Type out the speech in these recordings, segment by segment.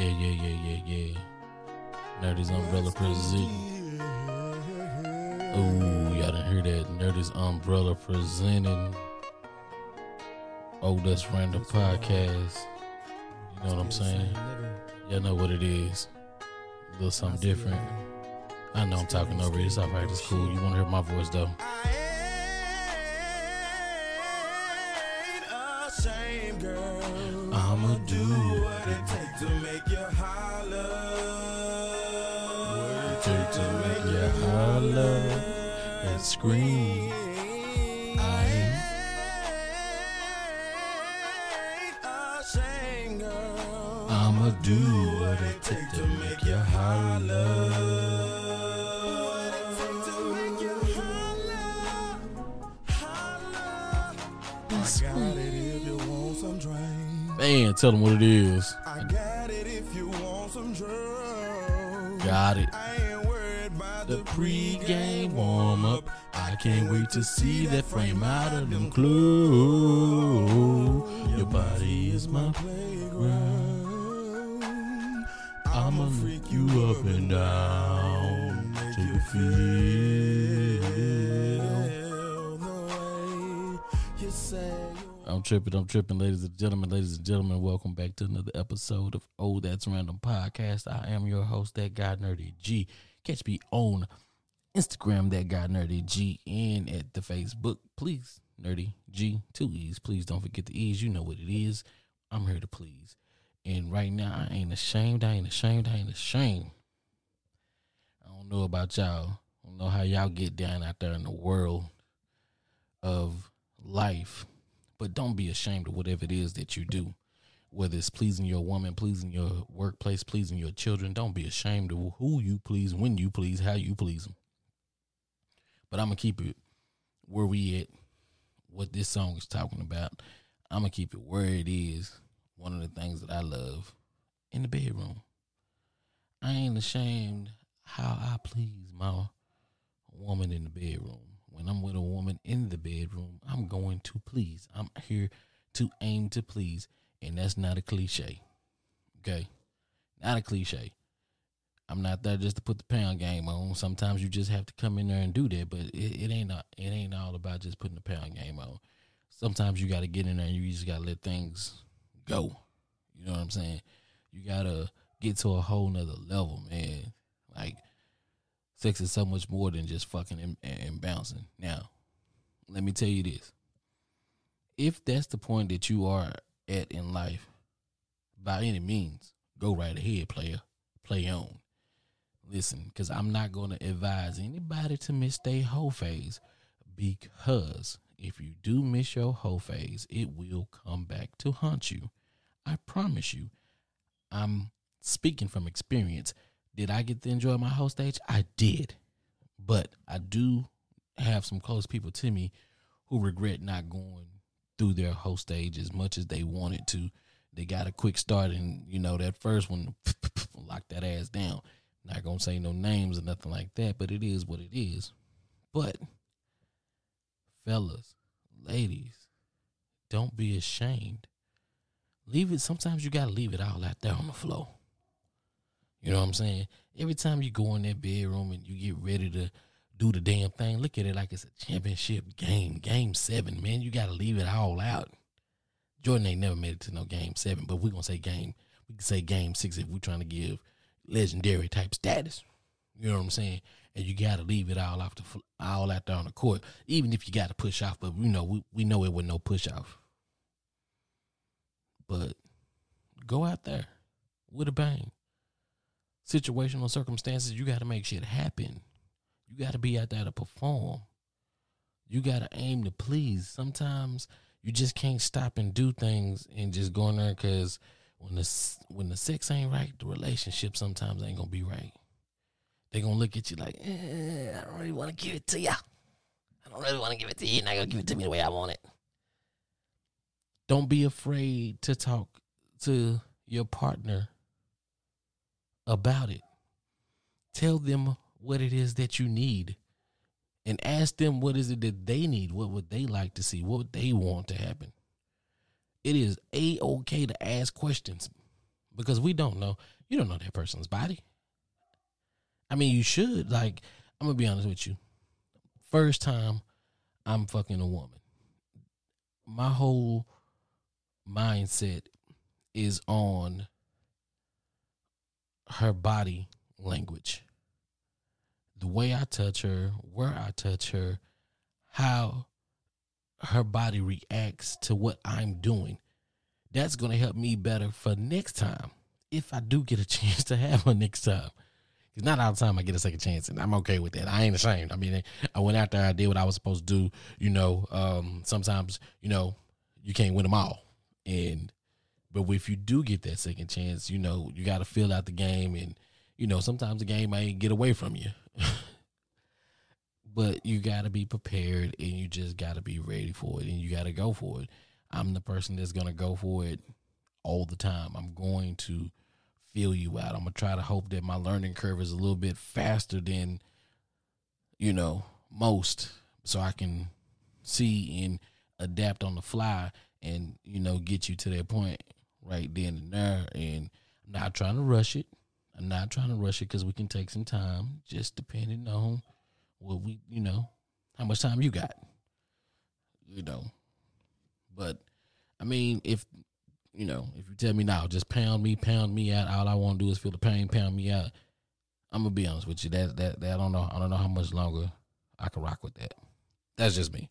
Yeah, yeah, yeah, yeah, yeah. Nerdy's umbrella present. Oh, y'all didn't hear that. Nerdy's umbrella presenting. Oh, that's random podcast. You know what I'm saying? Y'all know what it is. A little something different. I know I'm talking over it. It's alright. It's cool. You want to hear my voice though? I'ma do what it take to make you take to make you holler and scream. I I'ma do what it take to make you holler. Man, tell them what it is. I got it if you want some drugs. Got it. Pre-game warm-up. I can't wait to see that frame out of them clothes. Your body is my playground. I'ma freak you up and down till you feel. I'm tripping, I'm tripping, ladies and gentlemen, ladies and gentlemen. Welcome back to another episode of Oh That's Random Podcast. I am your host, that guy Nerdy G. Catch me on Instagram, that guy Nerdy G, and at the Facebook. Please, Nerdy G, two E's. Please don't forget the E's. You know what it is. I'm here to please. And right now, I ain't ashamed. I ain't ashamed. I ain't ashamed. I don't know about y'all. I don't know how y'all get down out there in the world of life, but don't be ashamed of whatever it is that you do. Whether it's pleasing your woman, pleasing your workplace, pleasing your children, don't be ashamed of who you please, when you please, how you please them. But I'm gonna keep it where we at, what this song is talking about. I'm gonna keep it where it is one of the things that I love in the bedroom. I ain't ashamed how I please my woman in the bedroom. When I'm with a woman in the bedroom, I'm going to please. I'm here to aim to please. And that's not a cliche. Okay? Not a cliche. I'm not there just to put the pound game on. Sometimes you just have to come in there and do that, but it, it ain't it ain't all about just putting the pound game on. Sometimes you got to get in there and you just got to let things go. You know what I'm saying? You gotta get to a whole nother level, man. Like sex is so much more than just fucking and, and bouncing. Now, let me tell you this: if that's the point that you are at in life, by any means, go right ahead, player. Play on. Listen, because I'm not going to advise anybody to miss their whole phase because if you do miss your whole phase, it will come back to haunt you. I promise you, I'm speaking from experience. Did I get to enjoy my whole stage? I did. But I do have some close people to me who regret not going through their whole stage as much as they wanted to. They got a quick start and, you know, that first one locked that ass down. Not gonna say no names or nothing like that, but it is what it is. But fellas, ladies, don't be ashamed leave it. Sometimes you gotta leave it all out there on the floor. You know what I'm saying? Every time you go in that bedroom and you get ready to do the damn thing, look at it like it's a championship game, game seven, man. You gotta leave it all out. Jordan ain't never made it to no game seven, but we're gonna say game. We can say game six if we're trying to give legendary type status. You know what I'm saying? And you got to leave it all off the all out there on the court, even if you got to push off. But you know, we we know it with no push off. But go out there with a bang. Situational circumstances, you got to make shit happen. You got to be out there to perform. You got to aim to please. Sometimes you just can't stop and do things and just go in there because when the when the sex ain't right, the relationship sometimes ain't gonna be right. They gonna look at you like, eh, I don't really want to give it to you. I don't really want to give it to you. Not gonna give it to me the way I want it. Don't be afraid to talk to your partner about it. Tell them what it is that you need and ask them what is it that they need. What would they like to see? What would they want to happen? It is a okay to ask questions. because we don't know. You don't know that person's body. I mean, you should. Like, I'm gonna be honest with you. First time I'm fucking a woman, my whole mindset is on her body language. The way I touch her, where I touch her, how her body reacts to what I'm doing. That's going to help me better for next time if I do get a chance to have her next time. It's not all the time I get a second chance, and I'm okay with that. I ain't ashamed. I mean, I went out there, I did what I was supposed to do. You know, um, sometimes you know you can't win them all, and but if you do get that second chance, you know you got to fill out the game, and you know sometimes the game may get away from you. but you got to be prepared, and you just got to be ready for it, and you got to go for it. I'm the person that's gonna go for it all the time. I'm going to feel you out. I'm gonna try to hope that my learning curve is a little bit faster than you know most, so I can see and adapt on the fly, and you know get you to that point right then and there. And I'm not trying to rush it. I'm not trying to rush it because we can take some time, just depending on what we, you know, how much time you got, you know. But I mean, if you know, if you tell me now, just pound me, pound me out. All I want to do is feel the pain, pound me out. I'm gonna be honest with you. That that that I don't know. I don't know how much longer I can rock with that. That's just me.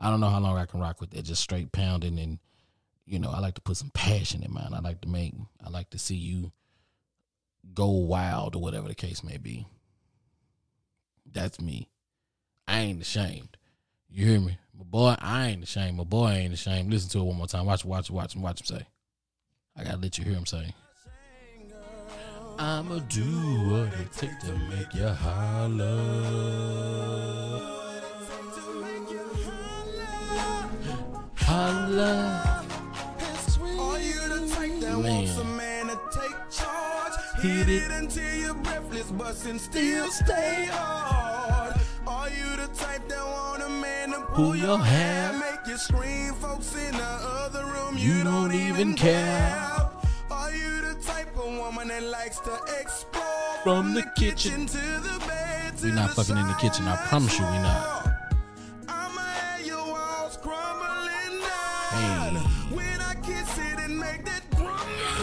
I don't know how long I can rock with that. Just straight pounding and you know, I like to put some passion in mine. I like to make. I like to see you go wild or whatever the case may be. That's me. I ain't ashamed. You hear me? My boy, I ain't ashamed. My boy ain't ashamed. Listen to it one more time. Watch, watch, watch watch him say. I gotta let you hear him say. I'ma do what it takes to make you holler. Holla. Man. Hit it until you're breathless, but still stay hard. Type that want a man to pull, your hair? Make you scream, folks in the other room. You, don't, even care. Are you the type of woman that likes to explore from, the, kitchen, to the bed? We're not fucking in the kitchen. I promise you, we're not. Hey. When I kiss it and make that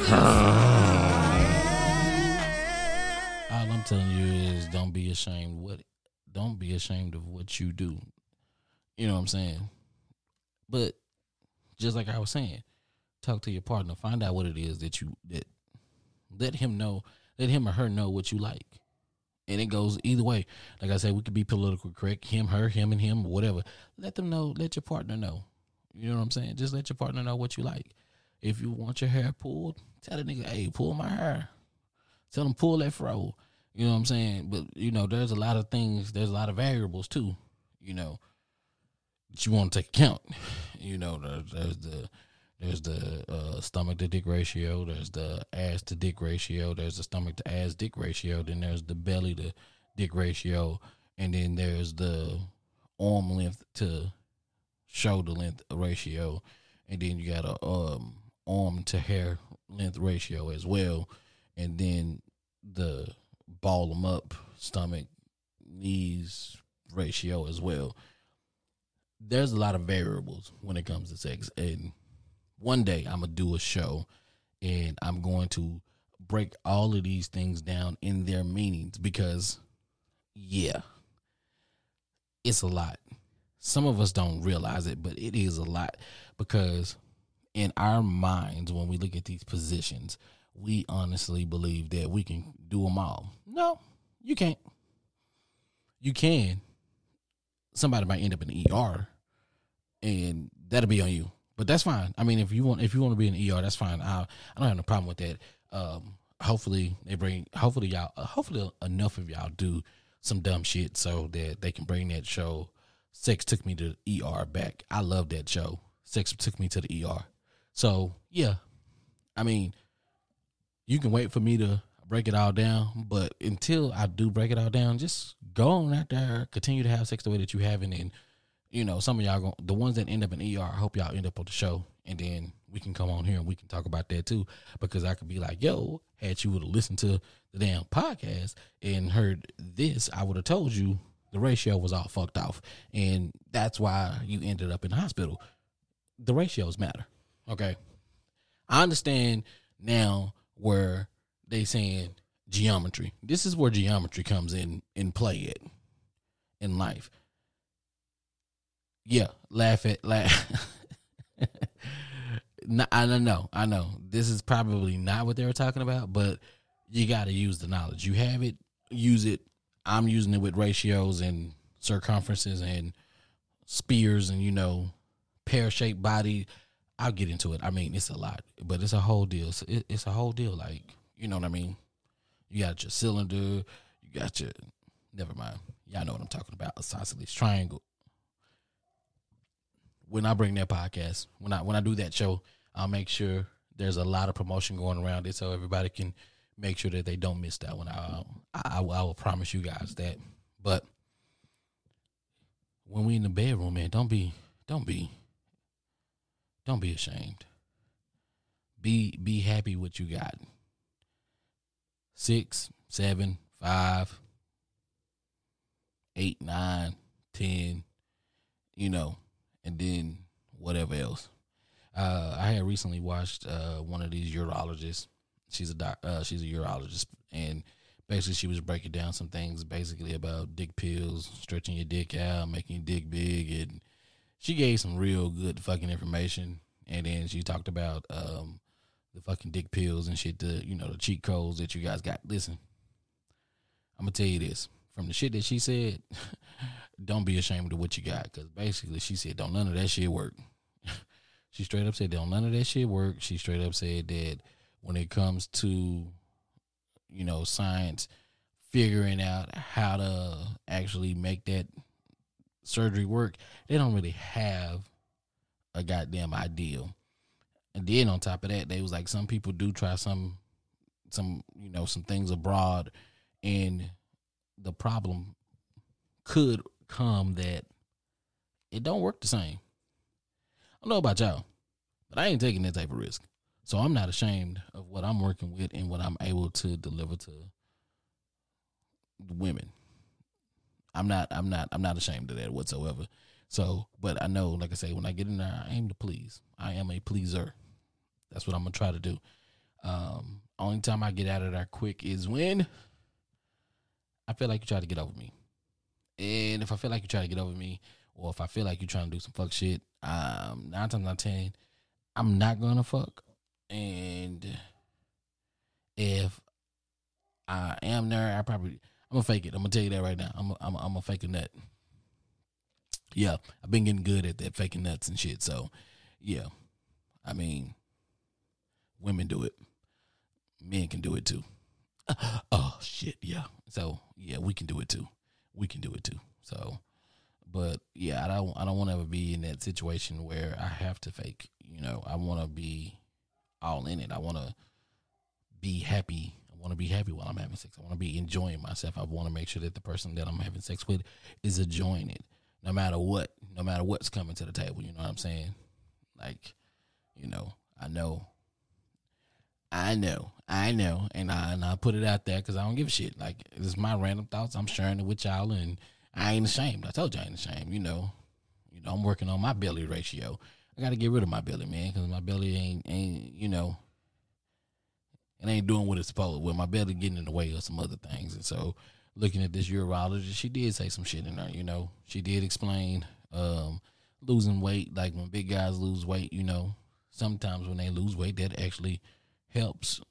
All I'm telling you is don't be ashamed what don't be ashamed of what you do. You know what I'm saying? But just like I was saying, talk to your partner, find out what it is that you that let him know, let him or her know what you like. And it goes either way. Like I said, we could be political correct, him, her, him, and him, whatever. Let them know, let your partner know. You know what I'm saying? Just let your partner know what you like. If you want your hair pulled, tell the nigga, hey, pull my hair. Tell him pull that fro. You know what I'm saying? But you know, there's a lot of things. There's a lot of variables too. You know, that you want to take account. You know, there's, there's the there's the uh, stomach to dick ratio. There's the ass to dick ratio. There's the stomach to ass dick ratio. Then there's the belly to dick ratio, and then there's the arm length to shoulder length ratio, and then you got a um, arm to hair length ratio as well, and then the ball them up, stomach, knees ratio as well. There's a lot of variables when it comes to sex. And one day I'm going to do a show and I'm going to break all of these things down in their meanings because, yeah, it's a lot. Some of us don't realize it, but it is a lot because in our minds, when we look at these positions, we honestly believe that we can do them all. No, you can't. You can. Somebody might end up in the ER, and that'll be on you. But that's fine. I mean, if you want, if you want to be in the ER, that's fine. I, I don't have no problem with that. Um, hopefully they bring. Hopefully y'all. Uh, hopefully enough of y'all do some dumb shit so that they can bring that show. Sex took me to the ER back. I love that show. Sex took me to the ER. So yeah, I mean, you can wait for me to break it all down. But until I do break it all down, just go on out there, continue to have sex the way that you have it, and you know, some of y'all the ones that end up in ER. I hope y'all end up on the show, and then we can come on here and we can talk about that too. Because I could be like, yo, had you would have listened to the damn podcast and heard this, I would have told you the ratio was all fucked off, and that's why you ended up in the hospital. The ratios matter. Okay, I understand now where they saying geometry. This is where geometry comes in in play it in life. Yeah, laugh at laugh. no, I don't know. I know this is probably not what they were talking about, but you got to use the knowledge. You have it, use it. I'm using it with ratios and circumferences and spears and you know pear shaped body. I'll get into it. I mean, it's a lot, but it's a whole deal. It's, it's a whole deal. Like you know what I mean. You got your cylinder. You got your. Never mind. Y'all know what I'm talking about. Isosceles triangle. When I bring that podcast, when I when I do that show, I'll make sure there's a lot of promotion going around it, so everybody can make sure that they don't miss that one. I I, I will promise you guys that. But when we in the bedroom, man, don't be don't be don't be ashamed. Be be happy what you got six, seven, five, eight, nine, ten, you know, and then whatever else. Uh, I had recently watched uh, one of these urologists. She's a doc, uh, she's a urologist, and basically she was breaking down some things, basically about dick pills, stretching your dick out, making your dick big, and she gave some real good fucking information. And then she talked about um, the fucking dick pills and shit, the you know the cheat codes that you guys got. Listen, I'm gonna tell you this from the shit that she said. don't be ashamed of what you got, because basically she said don't none of that shit work. she straight up said don't none of that shit work. She straight up said that when it comes to you know science figuring out how to actually make that surgery work, they don't really have a goddamn ideal. And then on top of that, they was like some people do try some some you know some things abroad, and the problem could come that it don't work the same. I don't know about y'all, but I ain't taking that type of risk. So I'm not ashamed of what I'm working with and what I'm able to deliver to women. I'm not I'm not I'm not ashamed of that whatsoever. So, but I know, like I say, when I get in there, I aim to please. I am a pleaser. That's what I'm gonna try to do. Um, only time I get out of there quick is when I feel like you try to get over me. And if I feel like you try to get over me, or if I feel like you're trying to do some fuck shit, um, nine times out of ten, I'm not gonna fuck. And if I am there, I probably I'm gonna fake it. I'm gonna tell you that right now. I'm a, I'm a, I'm gonna fake a nut. Yeah, I've been getting good at that faking nuts and shit. So, yeah, I mean, Women do it. Men can do it too. oh shit, yeah. So yeah, we can do it too. We can do it too. So, but yeah, I don't. I don't want to ever be in that situation where I have to fake. You know, I want to be all in it. I want to be happy. Want to be happy while I'm having sex. I want to be enjoying myself. I want to make sure that the person that I'm having sex with is enjoying it, no matter what, no matter what's coming to the table. You know what I'm saying? Like, you know, I know I know, I know, and I and I put it out there because I don't give a shit. Like it's my random thoughts. I'm sharing it with y'all, and I ain't ashamed. I told you I ain't ashamed. You know, you know, I'm working on my belly ratio. I got to get rid of my belly, man, because my belly ain't ain't you know, it ain't doing what it's supposed. Well, my belly getting in the way of some other things, and so looking at this urologist, she did say some shit in there. You know, she did explain um, losing weight, like when big guys lose weight. You know, sometimes when they lose weight, that actually helps.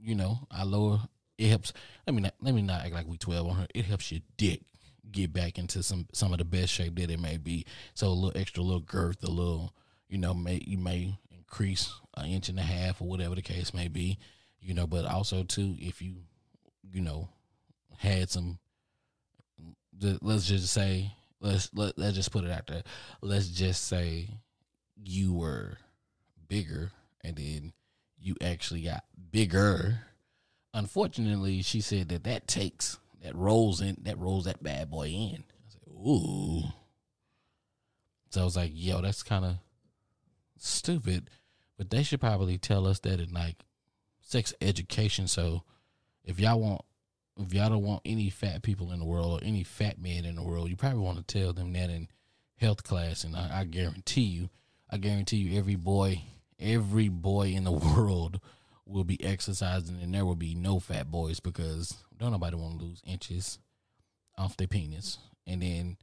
You know, I lower. It helps. Let me not, let me not act like we twelve on her. It helps your dick get back into some some of the best shape that it may be. So a little extra, little girth, a little, you know, may you may increase an inch and a half or whatever the case may be. You know, but also too, if you, you know, had some, let's just say, let's let let's just put it out there. Let's just say you were bigger and then you actually got bigger. Unfortunately, she said that that takes that rolls in that rolls that bad boy in. I said, ooh, So I was like, yo, that's kind of stupid. But they should probably tell us that in like sex education. So if y'all want, if y'all don't want any fat people in the world or any fat men in the world, you probably want to tell them that in health class. And I, I guarantee you, I guarantee you, every boy, every boy in the world will be exercising, and there will be no fat boys because don't nobody want to lose inches off their penis, and then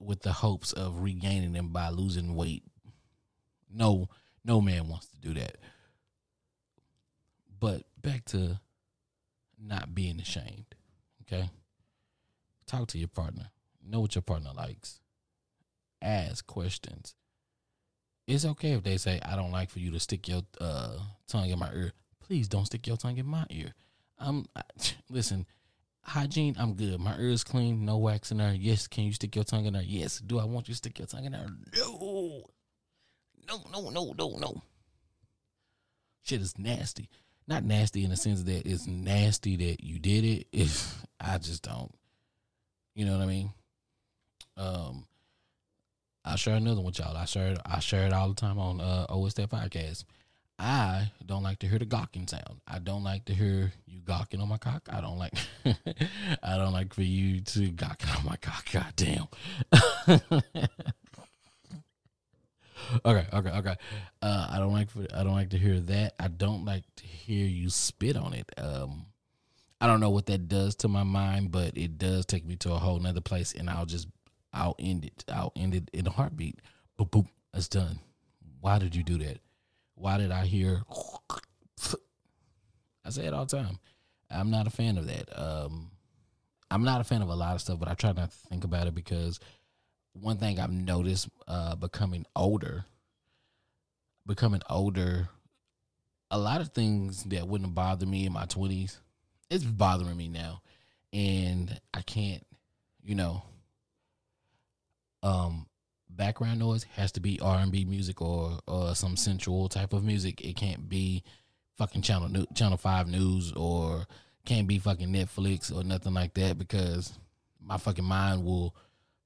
with the hopes of regaining them by losing weight. No, no man wants to do that. But back to not being ashamed. Okay. Talk to your partner. Know what your partner likes. Ask questions. It's okay if they say, I don't like for you to stick your uh, tongue in my ear. Please don't stick your tongue in my ear. I'm I, listen, hygiene, I'm good. My ear is clean, no wax in there. Yes, can you stick your tongue in there? Yes. Do I want you to stick your tongue in there? No. No, no, no, no, no. Shit is nasty. Not nasty in the sense that it's nasty that you did it. If I just don't. You know what I mean? Um I share another one with y'all. I share it, I share it all the time on uh that podcast. I don't like to hear the gawking sound. I don't like to hear you gawking on my cock. I don't like I don't like for you to gawking on my cock. God damn. okay, okay, okay. Uh, I don't like I don't like to hear that. I don't like to hear you spit on it. Um I don't know what that does to my mind, but it does take me to a whole nother place and I'll just I'll end it. I'll end it in a heartbeat. Boop boop. It's done. Why did you do that? Why did I hear? I say it all the time. I'm not a fan of that. Um, I'm not a fan of a lot of stuff, but I try not to think about it because one thing I've noticed uh, becoming older, becoming older, a lot of things that wouldn't bother me in my 20s, it's bothering me now. And I can't, you know, um, background noise has to be R and B music or or some sensual type of music. It can't be fucking channel new, channel five news or can't be fucking Netflix or nothing like that because my fucking mind will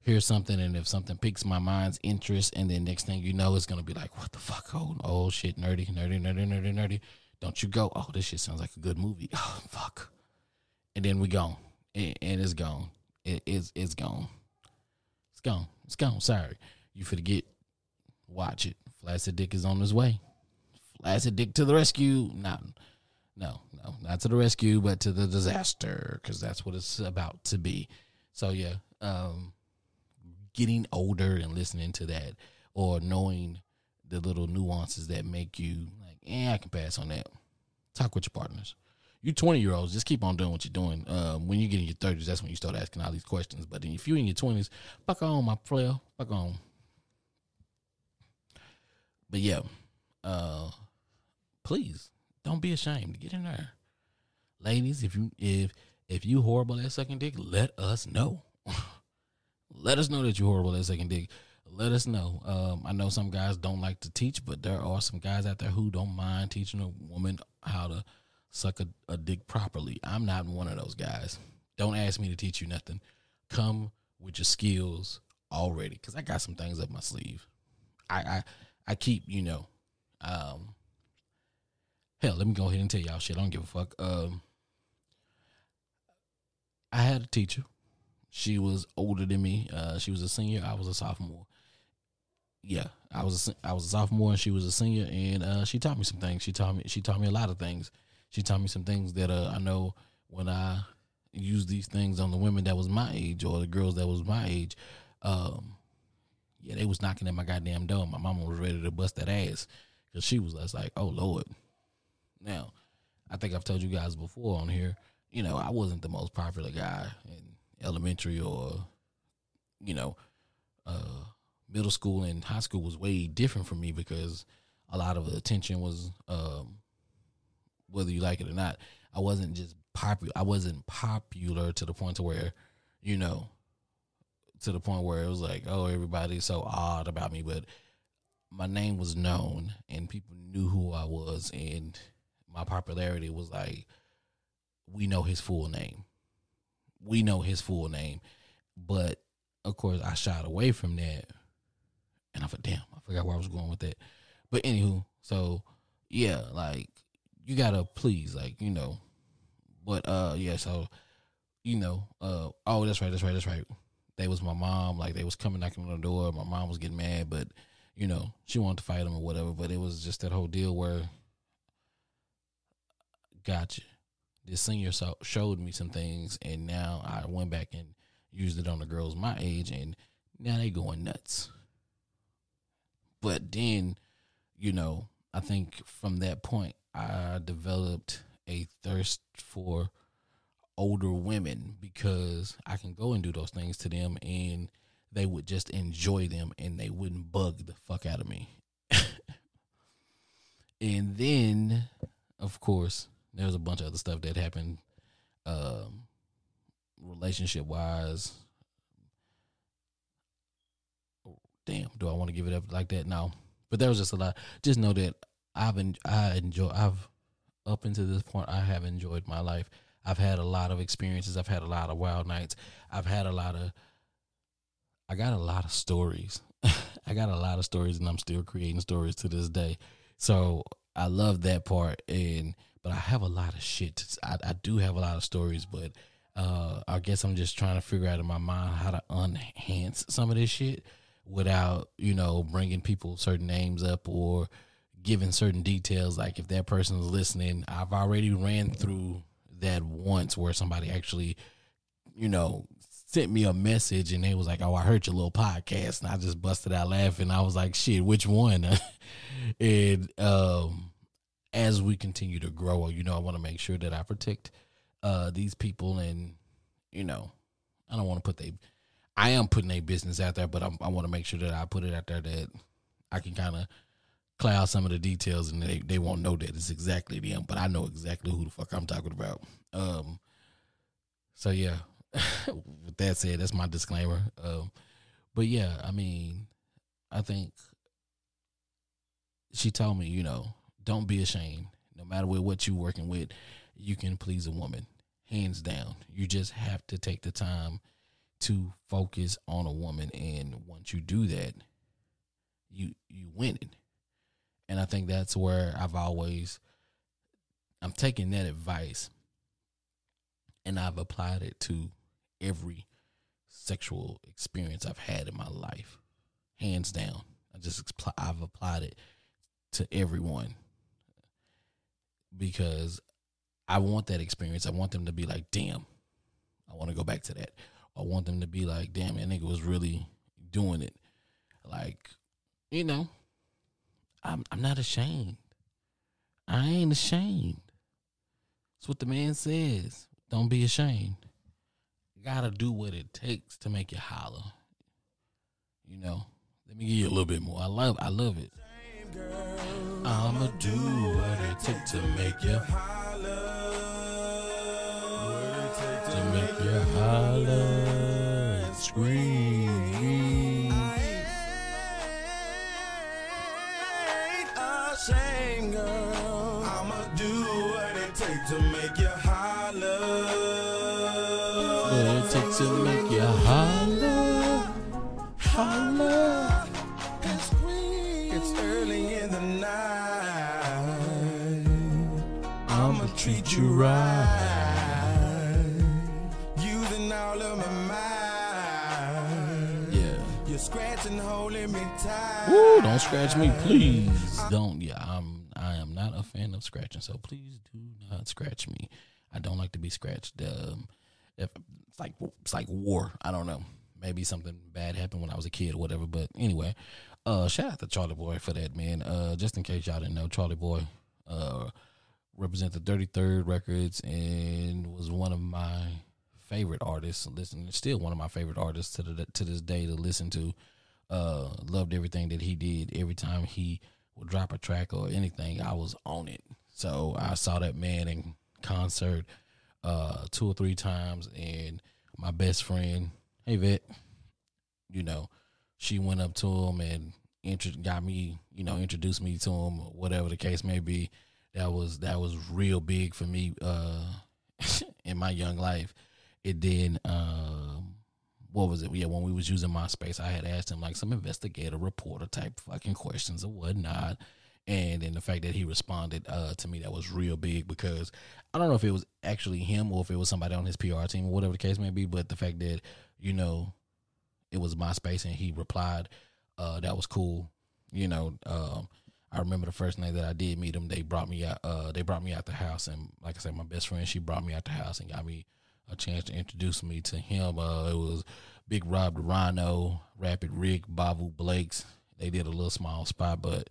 hear something and if something piques my mind's interest and then next thing you know it's gonna be like what the fuck oh oh shit nerdy nerdy nerdy nerdy nerdy don't you go oh this shit sounds like a good movie oh fuck and then we gone and, it's gone it, it's it's gone it's gone it's gone sorry you forget. Watch it. Flaccid Dick is on his way. Flaccid Dick to the rescue. Not, no, no, not to the rescue, but to the disaster, because that's what it's about to be. So yeah, um, getting older and listening to that, or knowing the little nuances that make you like, eh, I can pass on that. Talk with your partners. You twenty year olds, just keep on doing what you're doing. Um, when you get in your thirties, that's when you start asking all these questions. But if you're in your twenties, fuck on, my player, fuck on. But yeah, uh, please don't be ashamed. to Get in there, ladies. If you if if you horrible at sucking dick, let us know. let us know that you're horrible at sucking dick. Let us know. Um, I know some guys don't like to teach, but there are some guys out there who don't mind teaching a woman how to suck a, a dick properly. I'm not one of those guys. Don't ask me to teach you nothing. Come with your skills already, because I got some things up my sleeve. I, I I keep, you know, um, hell, let me go ahead and tell y'all shit. I don't give a fuck. Um, I had a teacher. She was older than me. Uh, she was a senior. I was a sophomore. Yeah, I was a, I was a sophomore and she was a senior, and uh, she taught me some things. She taught me she taught me a lot of things. She taught me some things that uh, I know when I use these things on the women that was my age or the girls that was my age. Um, yeah, they was knocking at my goddamn door. My mama was ready to bust that ass because she was just like, "Oh Lord." Now, I think I've told you guys before on here. You know, I wasn't the most popular guy in elementary or, you know, uh, middle school and high school was way different for me because a lot of the attention was, um, whether you like it or not. I wasn't just popular. I wasn't popular to the point to where, you know, to the point where it was like, oh, everybody's so odd about me, but my name was known and people knew who I was, and my popularity was like, we know his full name. We know his full name. But of course, I shied away from that and I forgot, damn, I forgot where I was going with that. But anywho, so yeah, like you gotta please, like you know, but uh, yeah, so you know, uh, oh, that's right, that's right, that's right. They was my mom, like they was coming knocking on the door. My mom was getting mad, but you know, she wanted to fight him or whatever. But it was just that whole deal where, gotcha. This senior so, showed me some things, and now I went back and used it on the girls my age, and now they going nuts. But then, you know, I think from that point, I developed a thirst for older women because I can go and do those things to them and they would just enjoy them and they wouldn't bug the fuck out of me. and then, of course, there's a bunch of other stuff that happened um, relationship wise. Damn, do I want to give it up like that? No. But there was just a lot. Just know that I've en- I enjoy I've up until this point I have enjoyed my life. I've had a lot of experiences. I've had a lot of wild nights. I've had a lot of I got a lot of stories. I got a lot of stories and I'm still creating stories to this day. So I love that part and but I have a lot of shit. I, I do have a lot of stories, but uh, I guess I'm just trying to figure out in my mind how to enhance some of this shit without you know bringing people certain names up or giving certain details. Like if that person is listening, I've already ran through that once where somebody actually, you know, sent me a message and they was like, "Oh, I heard your little podcast," and I just busted out laughing. I was like, "Shit, which one?" and um, as we continue to grow, you know, I want to make sure that I protect uh, these people, and you know, I don't want to put they. I am putting a business out there, but I'm, i want to make sure that I put it out there that I can kind of cloud some of the details, and they they won't know that it's exactly them, but I know exactly who the fuck I'm talking about. Um, so yeah, with that said, that's my disclaimer. Um, but yeah, I mean, I think she told me, you know, don't be ashamed. No matter what, what you're working with, you can please a woman hands down. You just have to take the time to focus on a woman, and once you do that, you you win it. And I think that's where I've always I'm taking that advice and I've applied it to every sexual experience I've had in my life, hands down. I just I've applied it to everyone because I want that experience. I want them to be like, damn, I want to go back to that. I want them to be like, damn, that nigga was really doing it. Like, you know, I'm I'm not ashamed. I ain't ashamed. That's what the man says. Don't be ashamed. You gotta do what it takes to make you holler. You know. Let me give you a little bit more. I love I love it. I'ma do what it takes to make you holler. to make you holler and scream. You right. Using all of my mind. Yeah. You're scratching, holding me tight. Woo, don't scratch me, please. Don't. Yeah, I'm. I am not a fan of scratching, so please do not scratch me. I don't like to be scratched. Um, if it's like it's like war. I don't know. Maybe something bad happened when I was a kid or whatever. But anyway, uh, shout out to Chalie Boy for that man. Uh, just in case y'all didn't know, Chalie Boy, uh, represent the 33rd Records and was one of my favorite artists. Listen, still one of my favorite artists to the to this day to listen to. Uh, loved everything that he did. Every time he would drop a track or anything, I was on it. So I saw that man in concert uh, two or three times, and my best friend, hey Vet, you know, she went up to him and intro- got me, you know, introduced me to him, whatever the case may be. That was that was real big for me uh, in my young life. It then um, what was it? Yeah, when we was using MySpace, I had asked him like some investigator reporter type fucking questions or whatnot. And then the fact that he responded uh, to me that was real big because I don't know if it was actually him or if it was somebody on his PR team or whatever the case may be, but the fact that you know it was MySpace and he replied, uh, that was cool. You know, um, I remember the first night that I did meet him, they brought me out. Uh, they brought me out the house, and like I said, my best friend she brought me out the house and got me a chance to introduce me to him. Uh, it was Big Rob the Rhino, Rapid Ric, Bavu Blakes. They did a little small spot, but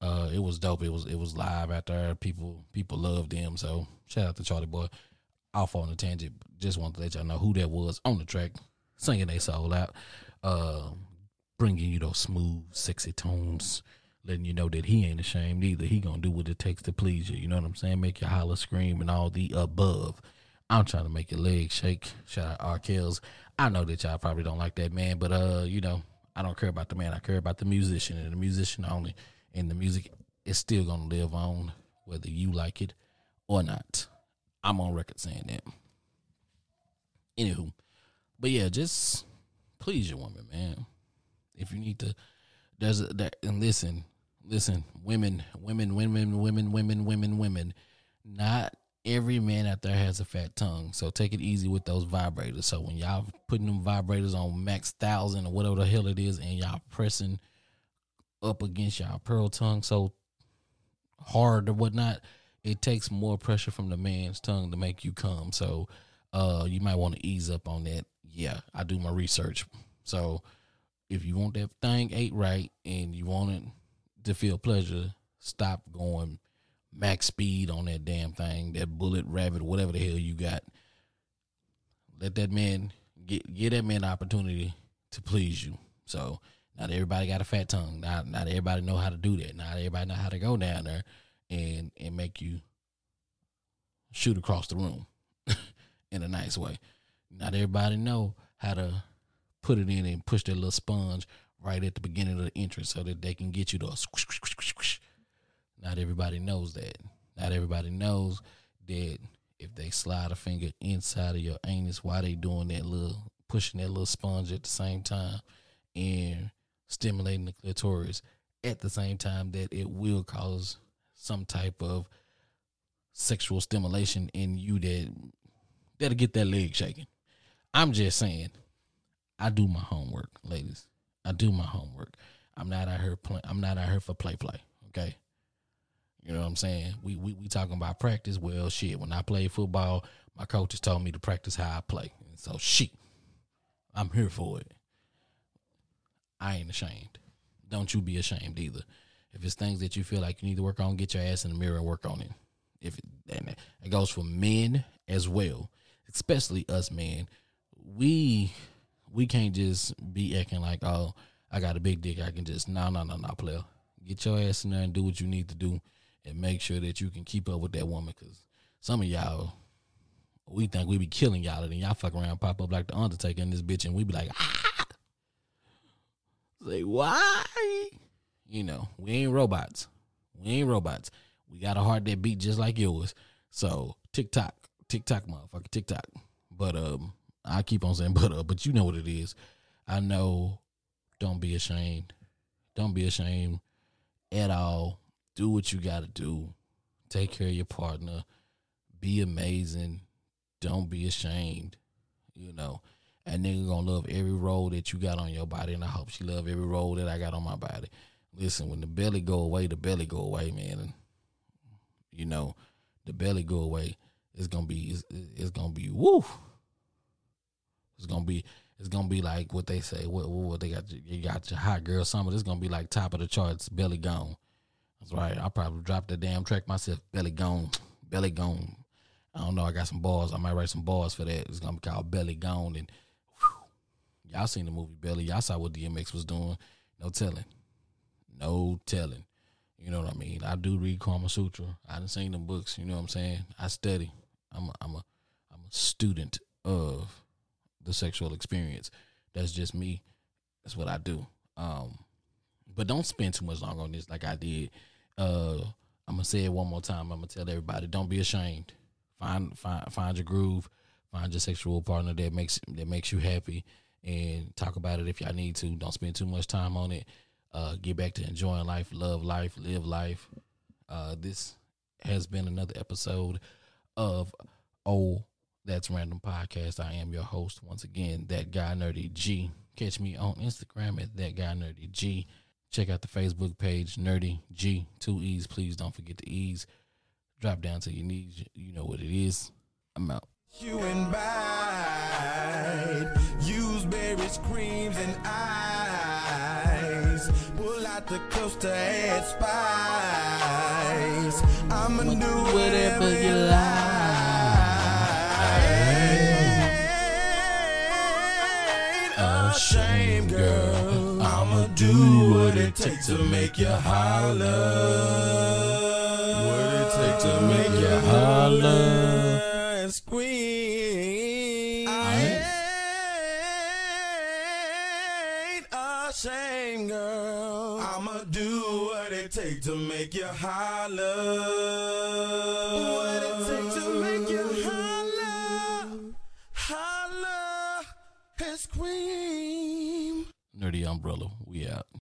uh, it was dope. It was it was live out there. People people loved him. So shout out to Chalie Boy. Off on the tangent. Just wanted to let y'all know who that was on the track, singing they soul out, uh, bringing you those smooth, sexy tones letting you know that he ain't ashamed either. He gonna do what it takes to please you. You know what I'm saying? Make you holler, scream, and all the above. I'm trying to make your legs shake. Shout out R. Kells. I know that y'all probably don't like that man, but uh, you know, I don't care about the man. I care about the musician and the musician only. And the music is still gonna live on, whether you like it or not. I'm on record saying that. Anywho, but yeah, just please your woman, man. If you need to, there's a, there, and listen, listen, women, women, women, women, women, women, women. Not every man out there has a fat tongue. So take it easy with those vibrators. So when y'all putting them vibrators on max thousand or whatever the hell it is, and y'all pressing up against y'all pearl tongue so hard or whatnot, it takes more pressure from the man's tongue to make you come. So uh you might want to ease up on that. Yeah, I do my research. So if you want that thing ate right and you want it to feel pleasure, stop going max speed on that damn thing, that bullet rabbit, whatever the hell you got. Let that man get get that man the opportunity to please you. So not everybody got a fat tongue. Not not everybody know how to do that. Not everybody know how to go down there and and make you shoot across the room in a nice way. Not everybody know how to put it in and push that little sponge right at the beginning of the entrance so that they can get you to squish, squish, squish, squish. Not everybody knows that. Not everybody knows that if they slide a finger inside of your anus while they doing that little pushing that little sponge at the same time and stimulating the clitoris at the same time that it will cause some type of sexual stimulation in you that that'll get that leg shaking. I'm just saying I do my homework, ladies. I do my homework. I'm not out here play, I'm not out here for play play. Okay. You know what I'm saying? We we we talking about practice. Well, shit. When I played football, my coaches told me to practice how I play. And so shit, I'm here for it. I ain't ashamed. Don't you be ashamed either. If it's things that you feel like you need to work on, get your ass in the mirror and work on it. If it, and it goes for men as well, especially us men. We we can't just be acting like, oh, I got a big dick. I can just no, no, no, no, player. Get your ass in there and do what you need to do, and make sure that you can keep up with that woman. Because some of y'all, we think we be killing y'all, and then y'all fuck around, pop up like the Undertaker in this bitch, and we be like, ah, say why? You know, we ain't robots. We ain't robots. We got a heart that beat just like yours. So TikTok, TikTok, motherfucker, TikTok. But um, I keep on saying but but you know what it is. I know don't be ashamed. Don't be ashamed at all. Do what you gotta do. Take care of your partner. Be amazing. Don't be ashamed. You know. And nigga gonna love every role that you got on your body, and I hope she love every role that I got on my body. Listen, when the belly go away, the belly go away, man. And, you know, the belly go away. It's gonna be it's, it's gonna be woo. It's gonna be it's gonna be like what they say. What what they got? You got your hot girl summer. It's gonna be like top of the charts. Belly gone. That's right. I probably dropped the damn track myself. Belly gone. Belly gone. I don't know. I got some bars. I might write some bars for that. It's gonna be called Belly Gone. And whew, y'all seen the movie Belly. Y'all saw what DMX was doing. No telling. No telling. You know what I mean? I do read Karma Sutra. I done seen them books. You know what I'm saying? I study. I'm a, I'm a I'm a student of the sexual experience. That's just me. That's what I do. Um, but don't spend too much long on this like I did. Uh, I'm gonna say it one more time. I'm gonna tell everybody: don't be ashamed. Find find find your groove. Find your sexual partner that makes that makes you happy, and talk about it if y'all need to. Don't spend too much time on it. Uh, get back to enjoying life, love life, live life. Uh, this has been another episode of Oh That's Random Podcast. I am your host once again, that guy Nerdy G. Catch me on Instagram at that guy Nerdy G. Check out the Facebook page Nerdy G. Two E's. Please don't forget the E's. Drop down to your knees. You know what it is. I'm out. You and bite. Use berries, creams, and ice. Pull out the coast to add spice. I'ma do whatever you like. Ashamed girl. I'ma do what it takes to make you holler. What it takes to make you holler and scream. I ain't ashamed, girl. I'ma do what it takes to make you holler.